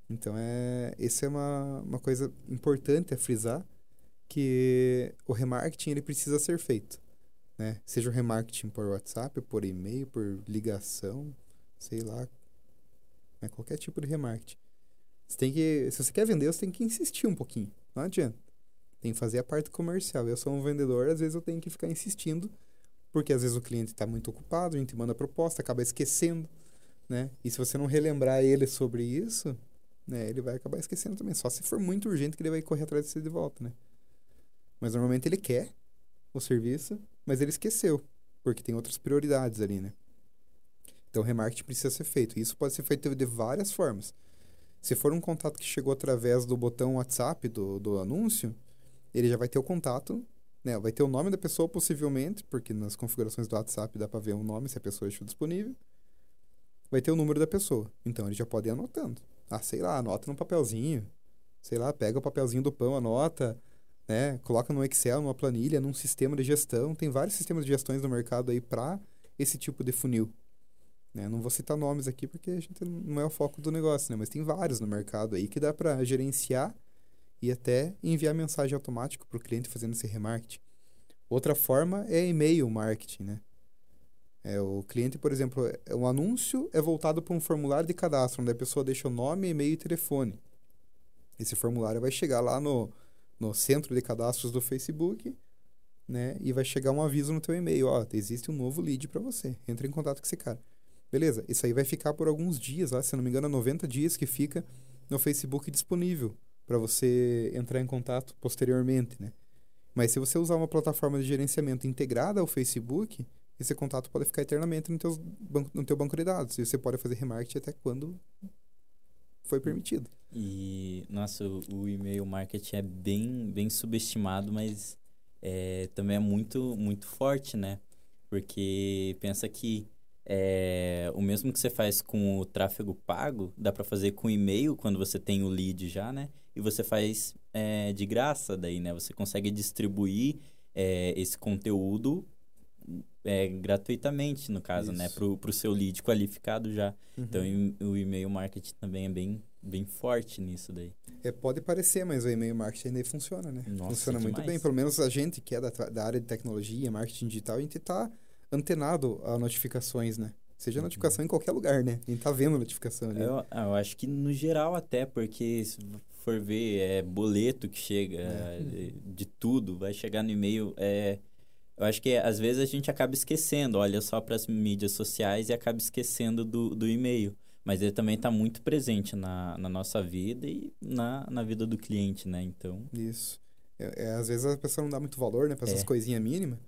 Então é, essa é uma, uma coisa importante a frisar que o remarketing ele precisa ser feito, né? Seja o remarketing por WhatsApp, por e-mail, por ligação, sei lá, né? qualquer tipo de remarketing. Você tem que, se você quer vender, você tem que insistir um pouquinho. Não adianta. Tem que fazer a parte comercial. Eu sou um vendedor, às vezes eu tenho que ficar insistindo, porque às vezes o cliente está muito ocupado, a gente manda proposta, acaba esquecendo, né? E se você não relembrar ele sobre isso, né, ele vai acabar esquecendo também. Só se for muito urgente que ele vai correr atrás de você de volta, né? Mas normalmente ele quer o serviço, mas ele esqueceu, porque tem outras prioridades ali, né? Então o remarketing precisa ser feito. Isso pode ser feito de várias formas. Se for um contato que chegou através do botão WhatsApp do, do anúncio, ele já vai ter o contato, né? Vai ter o nome da pessoa possivelmente, porque nas configurações do WhatsApp dá para ver o nome se a pessoa estiver disponível. Vai ter o número da pessoa. Então ele já pode ir anotando. Ah, sei lá, anota num papelzinho. Sei lá, pega o papelzinho do pão, anota, né? Coloca no Excel, numa planilha, num sistema de gestão. Tem vários sistemas de gestões no mercado aí para esse tipo de funil. Né? Não vou citar nomes aqui porque a gente não é o foco do negócio, né? Mas tem vários no mercado aí que dá para gerenciar e até enviar mensagem automática para o cliente fazendo esse remarketing. Outra forma é e-mail marketing, né? É, o cliente, por exemplo, é, um anúncio é voltado para um formulário de cadastro, onde a pessoa deixa o nome, e-mail e telefone. Esse formulário vai chegar lá no, no centro de cadastros do Facebook, né? E vai chegar um aviso no teu e-mail, ó, existe um novo lead para você. Entre em contato com esse cara. Beleza, isso aí vai ficar por alguns dias, lá, se não me engano, 90 dias que fica no Facebook disponível para você entrar em contato posteriormente, né? Mas se você usar uma plataforma de gerenciamento integrada ao Facebook, esse contato pode ficar eternamente no, teus banco, no teu banco de dados. E você pode fazer remarketing até quando foi permitido. E, nossa, o, o e-mail marketing é bem, bem subestimado, mas é, também é muito, muito forte, né? Porque pensa que é, o mesmo que você faz com o tráfego pago, dá para fazer com e-mail quando você tem o lead já, né? E você faz é, de graça daí, né? Você consegue distribuir é, esse conteúdo é, gratuitamente, no caso, né? Isso. né? Para o seu lead qualificado já. Uhum. Então, o e-mail marketing também é bem, bem forte nisso daí. É, pode parecer, mas o e-mail marketing ainda funciona, né? Nossa, funciona muito bem. Pelo menos a gente que é da, da área de tecnologia, marketing digital, a gente está antenado a notificações, né? Seja uhum. notificação em qualquer lugar, né? A gente tá vendo notificação ali. Eu, ah, eu acho que no geral até, porque se for ver, é boleto que chega é. de, de, tudo, vai chegar no e-mail. É, eu acho que às vezes a gente acaba esquecendo, olha só para as mídias sociais e acaba esquecendo do, do e-mail. Mas ele também está muito presente na, na nossa vida e na, na vida do cliente, né? Então... Isso. É, é às vezes a pessoa não dá muito valor, né? Para essas é. coisinhas mínimas.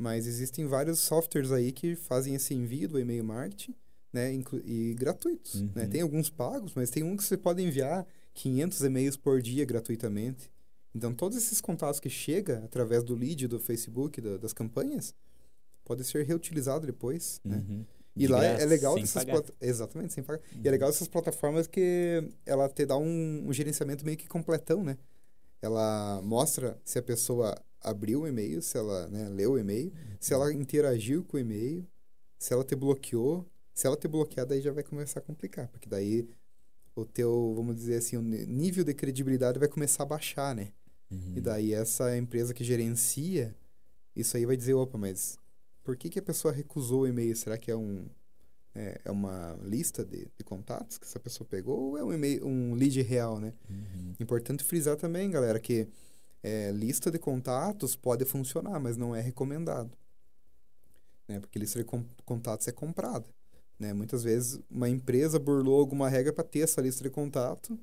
Mas existem vários softwares aí que fazem esse envio do e-mail marketing, né? E gratuitos, né? uhum. né? Tem alguns pagos, mas tem um que você pode enviar 500 e-mails por dia gratuitamente. Então, todos esses contatos que chega através do lead do Facebook, da, das campanhas, podem ser reutilizados depois, né? uhum. né? E De lá é graça, é legal dessas plata... exatamente sem pagar. Uhum. E é legal essas plataformas que ela te dá um, um gerenciamento meio que completão, né? Ela mostra se a pessoa abriu o e-mail, se ela né, leu o e-mail, se ela interagiu com o e-mail, se ela te bloqueou. Se ela te bloquear, daí já vai começar a complicar, porque daí o teu, vamos dizer assim, o nível de credibilidade vai começar a baixar, né? Uhum. E daí essa empresa que gerencia isso aí vai dizer, opa, mas por que, que a pessoa recusou o e-mail? Será que é um é, é uma lista de, de, contatos que essa pessoa pegou ou é um e-mail, um lead real, né? Uhum. Importante frisar também, galera, que é, lista de contatos pode funcionar, mas não é recomendado. Né? Porque lista de contatos é comprada. Né? Muitas vezes uma empresa burlou alguma regra para ter essa lista de contato.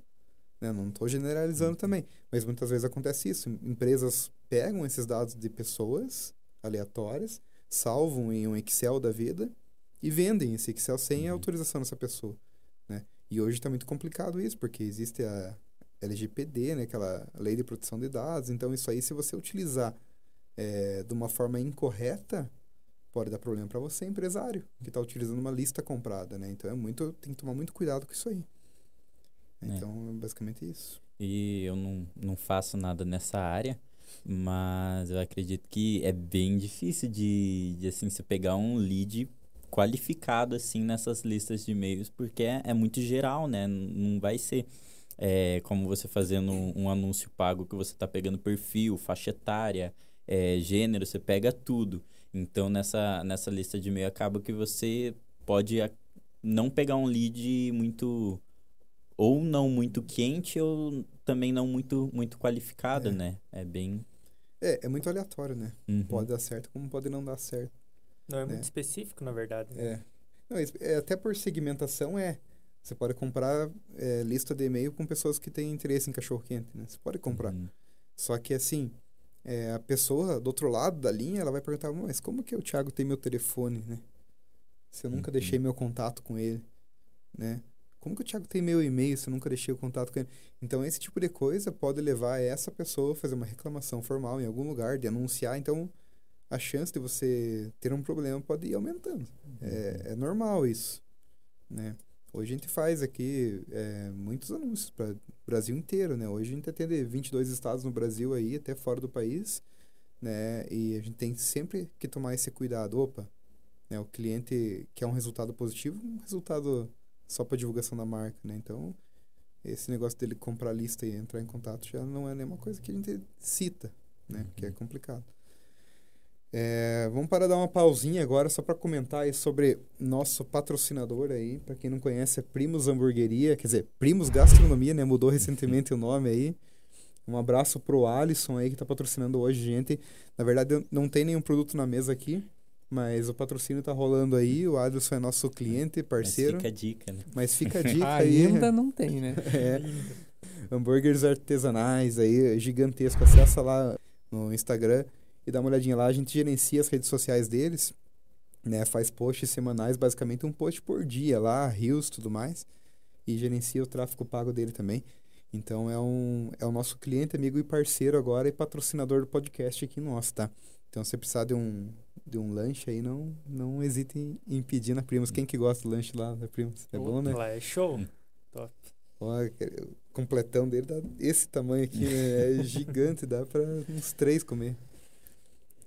Né? Não estou generalizando uhum. também, mas muitas vezes acontece isso. Empresas pegam esses dados de pessoas aleatórias, salvam em um Excel da vida e vendem esse Excel sem a uhum. autorização dessa pessoa. Né? E hoje está muito complicado isso, porque existe a LGPD, né? aquela Lei de Proteção de Dados. Então, isso aí, se você utilizar é, de uma forma incorreta, pode dar problema para você, empresário, que está utilizando uma lista comprada, né? Então é muito, tem que tomar muito cuidado com isso aí. É. Então, é basicamente isso. e eu não, não faço nada nessa área, mas eu acredito que é bem difícil de, de assim, você pegar um lead qualificado assim nessas listas de e-mails, porque é, é muito geral, né? Não vai ser é, como você fazendo um, um, anúncio pago que você está pegando perfil, faixa etária, é, gênero, você pega tudo. Então nessa, nessa lista de e-mail acaba que você pode não pegar um lead muito ou não muito quente ou também não muito muito qualificado, é. né? É bem é, é muito aleatório, né? Uhum. Pode dar certo, como pode não dar certo. Não é muito específico, na verdade. Né? É. Não, é, até por segmentação é. Você pode comprar é, lista de e-mail com pessoas que têm interesse em cachorro quente, né? Você pode comprar. Uhum. Só que assim, é, a pessoa do outro lado da linha, ela vai perguntar, mas como que o Thiago tem meu telefone, né? Se eu nunca Uhum. deixei meu contato com ele, né? Como que o Thiago tem meu e-mail se eu nunca deixei o contato com ele? Então, esse tipo de coisa pode levar essa pessoa a fazer uma reclamação formal em algum lugar, de anunciar. Então, a chance de você ter um problema pode ir aumentando. É, é normal isso, né? Hoje a gente faz aqui é, muitos anúncios para o Brasil inteiro, né? Hoje a gente atende 22 estados no Brasil aí, até fora do país, né? E a gente tem sempre que tomar esse cuidado. Opa, né? O cliente quer um resultado positivo, um resultado só para divulgação da marca, né? Então, esse negócio dele comprar a lista e entrar em contato já não é nenhuma coisa que a gente cita, né? Que é complicado. É, vamos para dar uma pausinha agora só para comentar aí sobre nosso patrocinador aí, para quem não conhece, é Primos Hamburgueria, quer dizer, Primos Gastronomia, né? Mudou recentemente o nome aí. Um abraço pro Alisson aí que tá patrocinando hoje, gente. Na verdade, não tem nenhum produto na mesa aqui, mas o patrocínio tá rolando aí. O Alisson é nosso cliente, parceiro. Mas fica a dica, né? Mas fica a dica [laughs] aí. Ainda não tem, né? [laughs] É, hambúrgueres artesanais aí, gigantesco. Acessa lá no Instagram e dá uma olhadinha lá. A gente gerencia as redes sociais deles, né? Faz posts semanais, basicamente um post por dia lá, rios tudo mais. E gerencia o tráfego pago dele também. Então é um é o nosso cliente, amigo e parceiro agora e patrocinador do podcast aqui nosso, tá? Então se precisar de um de um lanche aí, não não hesite em, pedir na Primos. Quem que gosta do lanche lá da Primos? É bom, né? Lá é show. Hum. Top. Ó, o completão dele dá esse tamanho aqui, né? É gigante, dá pra uns três comer.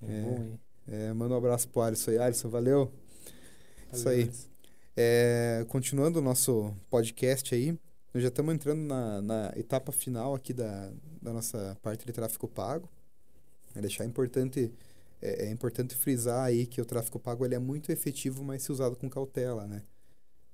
É, É. bom, hein? É, manda um abraço pro Alisson aí. Alisson, valeu. Isso Valeu, aí. Alisson. É, continuando o nosso podcast aí, nós já estamos entrando na, na etapa final aqui da, da nossa parte de tráfego pago. É deixar importante, é, é importante frisar aí que o tráfego pago ele é muito efetivo, mas se usado com cautela, né?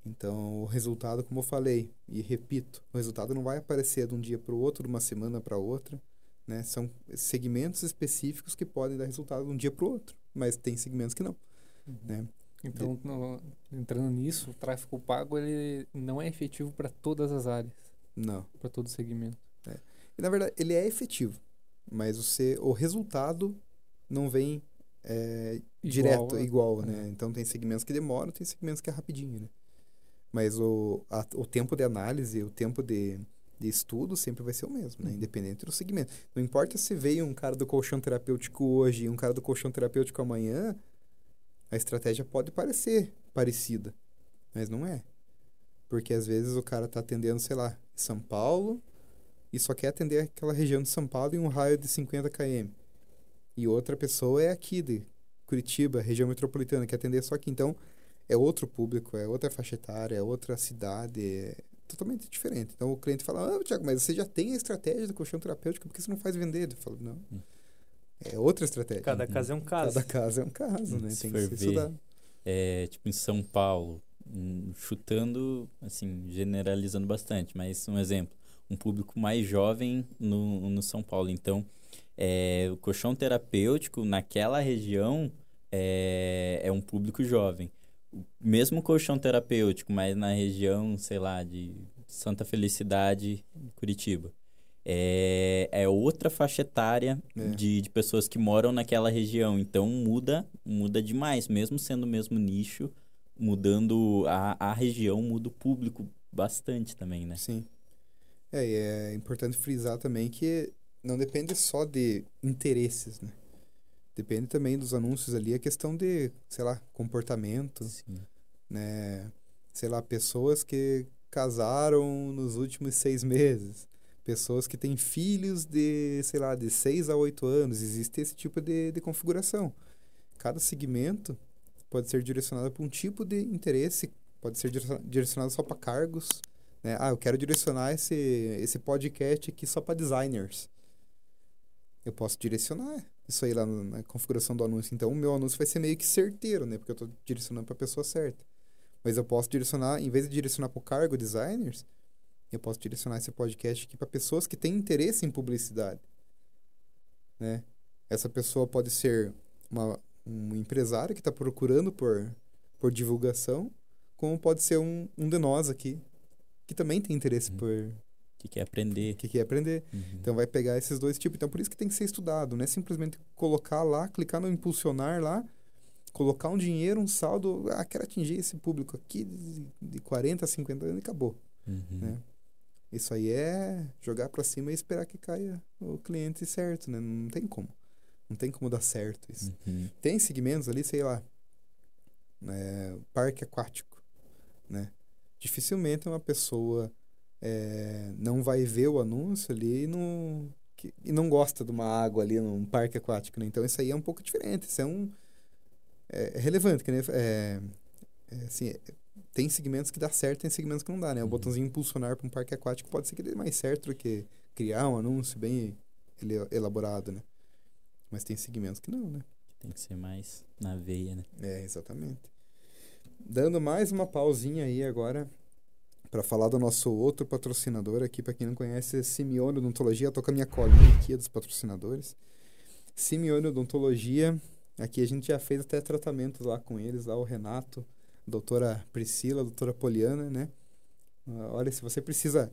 Então, o resultado, como eu falei, e repito, o resultado não vai aparecer de um dia para o outro, de uma semana para outra, né? São segmentos específicos que podem dar resultado de um dia para o outro, mas tem segmentos que não, né? Então, no- entrando nisso, o tráfego pago ele não é efetivo para todas as áreas, Não. para todo segmento. E, na verdade, ele é efetivo, mas você, o resultado não vem é, direto, né? igual, né? Então, tem segmentos que demoram, tem segmentos que é rapidinho, né? Mas o, a- o tempo de análise, o tempo de, de estudo sempre vai ser o mesmo, né? Uhum. Independente do segmento. Não importa se veio um cara do colchão terapêutico hoje e um cara do colchão terapêutico amanhã, a estratégia pode parecer parecida, mas não é. Porque às vezes o cara tá atendendo, sei lá, São Paulo e só quer atender aquela região de São Paulo em um raio de 50 km. E outra pessoa é aqui de Curitiba, região metropolitana, quer atender só aqui. Então, é outro público, é outra faixa etária, é outra cidade, é totalmente diferente. Então, o cliente fala, ah, Tiago, mas você já tem a estratégia do colchão terapêutico, por que você não faz vender? Eu falo, não, Hum. é outra estratégia. Cada Uhum. caso é um caso. Cada caso é um caso, né? Se Tem for que se ver, estudar. É, tipo, em São Paulo, hum, chutando, assim, generalizando bastante, mas um exemplo, um público mais jovem no, no São Paulo. Então, é, o colchão terapêutico naquela região é, é um público jovem. Mesmo colchão terapêutico, mas na região, sei lá, de Santa Felicidade, Curitiba. É, é outra faixa etária É. de, de pessoas que moram naquela região. Então muda, muda demais, mesmo sendo o mesmo nicho, mudando a, a região, muda o público bastante também, né? Sim. É, e é importante frisar também que não depende só de interesses, né? Depende também dos anúncios ali, a questão de, sei lá, comportamento, Sim. né? Sei lá, pessoas que casaram nos últimos seis meses. pessoas que têm filhos de, sei lá, de 6 a 8 anos. Existe esse tipo de, de configuração. Cada segmento pode ser direcionado para um tipo de interesse, pode ser direcionado só para cargos. Né? Ah, eu quero direcionar esse, esse podcast aqui só para designers. Eu posso direcionar isso aí lá na configuração do anúncio. Então, o meu anúncio vai ser meio que certeiro, né? Porque eu estou direcionando para a pessoa certa. Mas eu posso direcionar, em vez de direcionar para o cargo designers, eu posso direcionar esse podcast aqui para pessoas que têm interesse em publicidade. Né? Essa pessoa pode ser uma, um empresário que está procurando por, por divulgação, como pode ser um, um de nós aqui, que também tem interesse uhum. por... Que quer aprender. Que quer aprender. Uhum. Então, vai pegar esses dois tipos. Então, por isso que tem que ser estudado. Não é simplesmente colocar lá, clicar no impulsionar lá, colocar um dinheiro, um saldo. Ah, quero atingir esse público aqui de, de 40, 50 anos e acabou. Uhum. Né? Isso aí é jogar para cima e esperar que caia o cliente certo, né? Não tem como. Não tem como dar certo isso. Uhum. Tem segmentos ali, sei lá, é, parque aquático, né? Dificilmente uma pessoa é, não vai ver o anúncio ali e não, que, e não gosta de uma água ali num parque aquático, né? Então isso aí é um pouco diferente. Isso é um é, é relevante, que né? é, é, assim, tem segmentos que dá certo, tem segmentos que não dá, né? O uhum. botãozinho impulsionar para um parque aquático pode ser que dê mais certo do que criar um anúncio bem elaborado, né? Mas tem segmentos que não, né? Tem que ser mais na veia, né? É, exatamente. Dando mais uma pausinha aí agora para falar do nosso outro patrocinador aqui, para quem não conhece, é Simeone Odontologia. Toca minha colinha aqui dos patrocinadores. Simeone Odontologia. Aqui a gente já fez até tratamentos lá com eles, lá o Renato, a doutora Priscila, a doutora Poliana, né? Uh, olha, se você precisa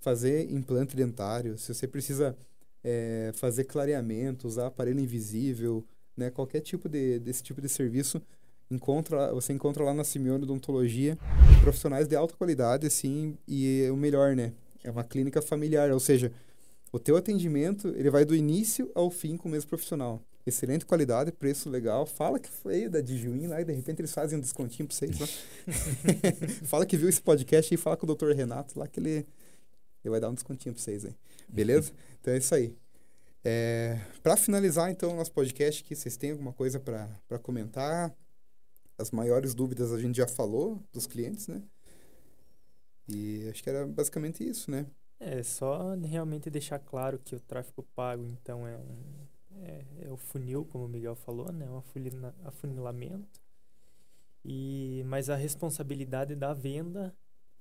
fazer implante dentário, se você precisa é, fazer clareamento, usar aparelho invisível, né? Qualquer tipo de, desse tipo de serviço, encontra, você encontra lá na Simeone Odontologia profissionais de alta qualidade, assim, e o melhor, né? É uma clínica familiar, ou seja, o teu atendimento, ele vai do início ao fim com o mesmo profissional. Excelente qualidade, preço legal. Fala que foi da Dijuim lá e de repente eles fazem um descontinho pra vocês lá. [laughs] fala que viu esse podcast e fala com o Dr. Renato lá que ele, ele vai dar um descontinho pra vocês aí. Beleza? Então é isso aí. É, para finalizar, então, o nosso podcast aqui, vocês têm alguma coisa para comentar? As maiores dúvidas a gente já falou dos clientes, né? E acho que era basicamente isso, né? É, só realmente deixar claro que o tráfego pago, então, é, um, é, é o funil, como o Miguel falou, né? Um afunilamento. E, mas a responsabilidade da venda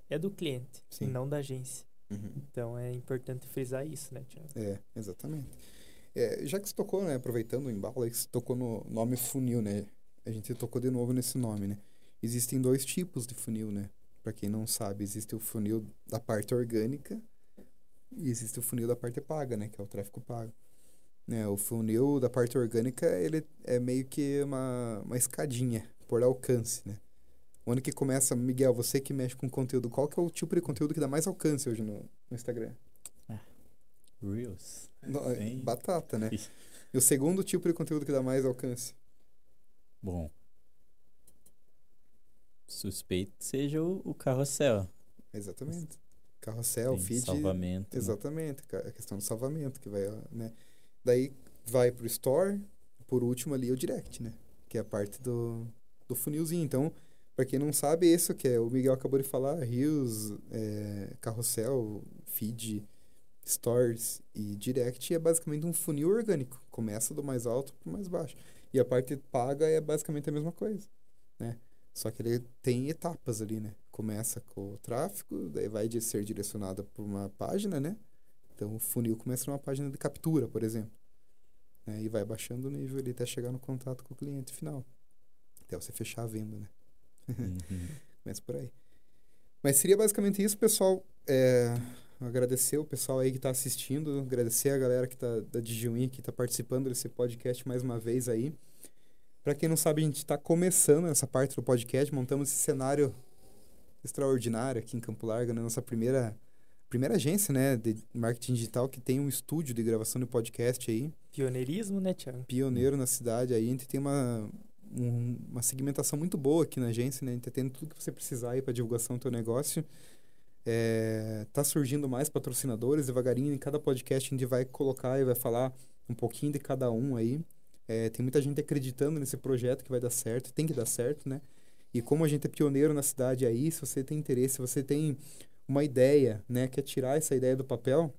é do cliente, Sim. não da agência. Uhum. Então é importante frisar isso, né, Tiago? É, exatamente. É, já que você tocou, né, aproveitando o embalo, que você tocou no nome funil, né? A gente tocou de novo nesse nome, né? Existem dois tipos de funil, né? Para quem não sabe, existe o funil da parte orgânica e existe o funil da parte paga, né? Que é o tráfego pago. Né, o funil da parte orgânica, ele é meio que uma, uma escadinha por alcance, né? Onde que começa, Miguel, você que mexe com conteúdo, qual que é o tipo de conteúdo que dá mais alcance hoje no, no Instagram? Ah, Reels. No, batata, né? E o segundo tipo de conteúdo que dá mais alcance? Bom, suspeito seja o, o carrossel. Exatamente. Carrossel, Tem feed. Salvamento. Né? Exatamente. Né? A questão do salvamento, que vai, né? Daí vai pro store, por último ali o direct, né? Que é a parte do, do funilzinho. Então, para quem não sabe, isso que é, o Miguel acabou de falar, Rios, é, Carrossel, Feed, Stores e Direct é basicamente um funil orgânico. Começa do mais alto para o mais baixo. E a parte paga é basicamente a mesma coisa, né? Só que ele tem etapas ali, né? Começa com o tráfego, daí vai de ser direcionado para uma página, né? Então o funil começa numa página de captura, por exemplo. Né? E vai baixando o nível ali até chegar no contato com o cliente final. Até você fechar a venda, né? [laughs] Uhum. Começa por aí. Mas seria basicamente isso, pessoal. É, agradecer o pessoal aí que está assistindo, agradecer a galera que está da Digiwin que está participando desse podcast mais uma vez aí. Para quem não sabe, a gente está começando essa parte do podcast, montamos esse cenário extraordinário aqui em Campo Largo, na nossa primeira primeira agência, né, de marketing digital que tem um estúdio de gravação de podcast aí. Pioneirismo, né, Tiago? Pioneiro na cidade aí, a gente tem uma um, uma segmentação muito boa aqui na agência, né? A gente tem tudo que você precisar aí para divulgação do teu negócio. É, tá surgindo mais patrocinadores, devagarinho, em cada podcast a gente vai colocar e vai falar um pouquinho de cada um aí. É, tem muita gente acreditando nesse projeto que vai dar certo, tem que dar certo, né? E como a gente é pioneiro na cidade aí, se você tem interesse, se você tem uma ideia, né, quer tirar essa ideia do papel,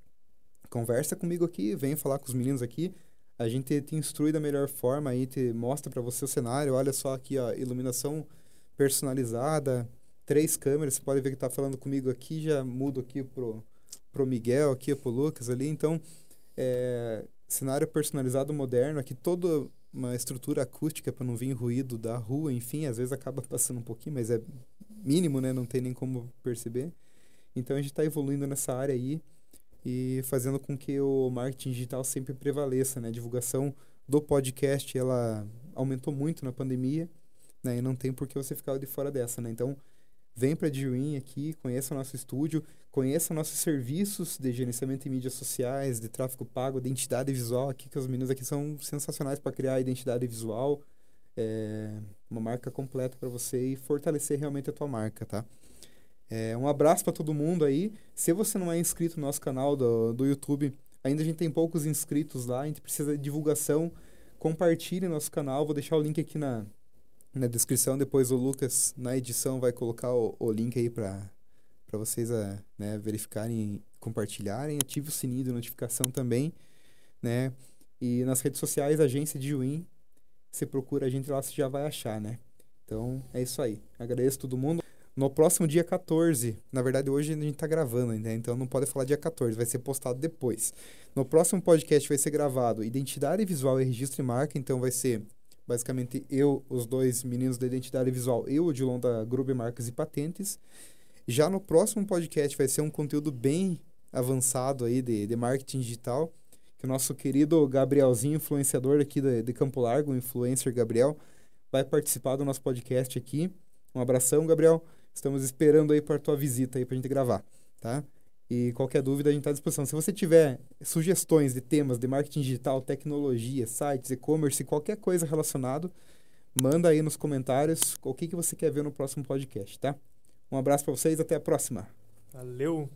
conversa comigo aqui, vem falar com os meninos aqui. A gente te instrui da melhor forma aí, te mostra para você o cenário. Olha só aqui, ó, iluminação personalizada, três câmeras. Você pode ver que tá falando comigo aqui, já mudo aqui pro pro Miguel, aqui pro Lucas ali. Então, é, cenário personalizado moderno, aqui toda uma estrutura acústica para não vir ruído da rua, enfim, às vezes acaba [laughs] passando um pouquinho, mas é mínimo, né? Não tem nem como perceber. Então a gente está evoluindo nessa área aí e fazendo com que o marketing digital sempre prevaleça, né? A divulgação do podcast, ela aumentou muito na pandemia, né? E não tem por que você ficar de fora dessa, né? Então, vem para a aqui, conheça o nosso estúdio, conheça nossos serviços de gerenciamento de mídias sociais, de tráfego pago, de identidade visual aqui, que os meninos aqui são sensacionais para criar identidade visual, é, uma marca completa para você e fortalecer realmente a tua marca, tá? É, um abraço para todo mundo aí. Se você não é inscrito no nosso canal do, do YouTube, ainda a gente tem poucos inscritos lá, a gente precisa de divulgação. Compartilhe nosso canal, vou deixar o link aqui na, na descrição. Depois o Lucas, na edição, vai colocar o, o link aí para vocês uh, né, verificarem, compartilharem. Ative o sininho de notificação também. Né? E nas redes sociais, agência de Juim, você procura a gente lá, você já vai achar, né? Então, é isso aí. Agradeço todo mundo. No próximo dia 14, na verdade hoje a gente está gravando ainda, então não pode falar dia 14, vai ser postado depois. No próximo podcast vai ser gravado Identidade Visual e Registro de Marca, então vai ser basicamente eu, os dois meninos da Identidade Visual, eu, o Dilon da Gruber Marcas e Patentes. Já no próximo podcast vai ser um conteúdo bem avançado aí de, de marketing digital, que o nosso querido Gabrielzinho, influenciador aqui de, de Campo Largo, o influencer Gabriel, vai participar do nosso podcast aqui. Um abração, Gabriel. Estamos esperando aí para tua visita aí para a gente gravar, tá? E qualquer dúvida a gente está à disposição. Se você tiver sugestões de temas de marketing digital, tecnologia, sites, e-commerce, qualquer coisa relacionado, manda aí nos comentários o que, que você quer ver no próximo podcast, tá? Um abraço para vocês, até a próxima. Valeu!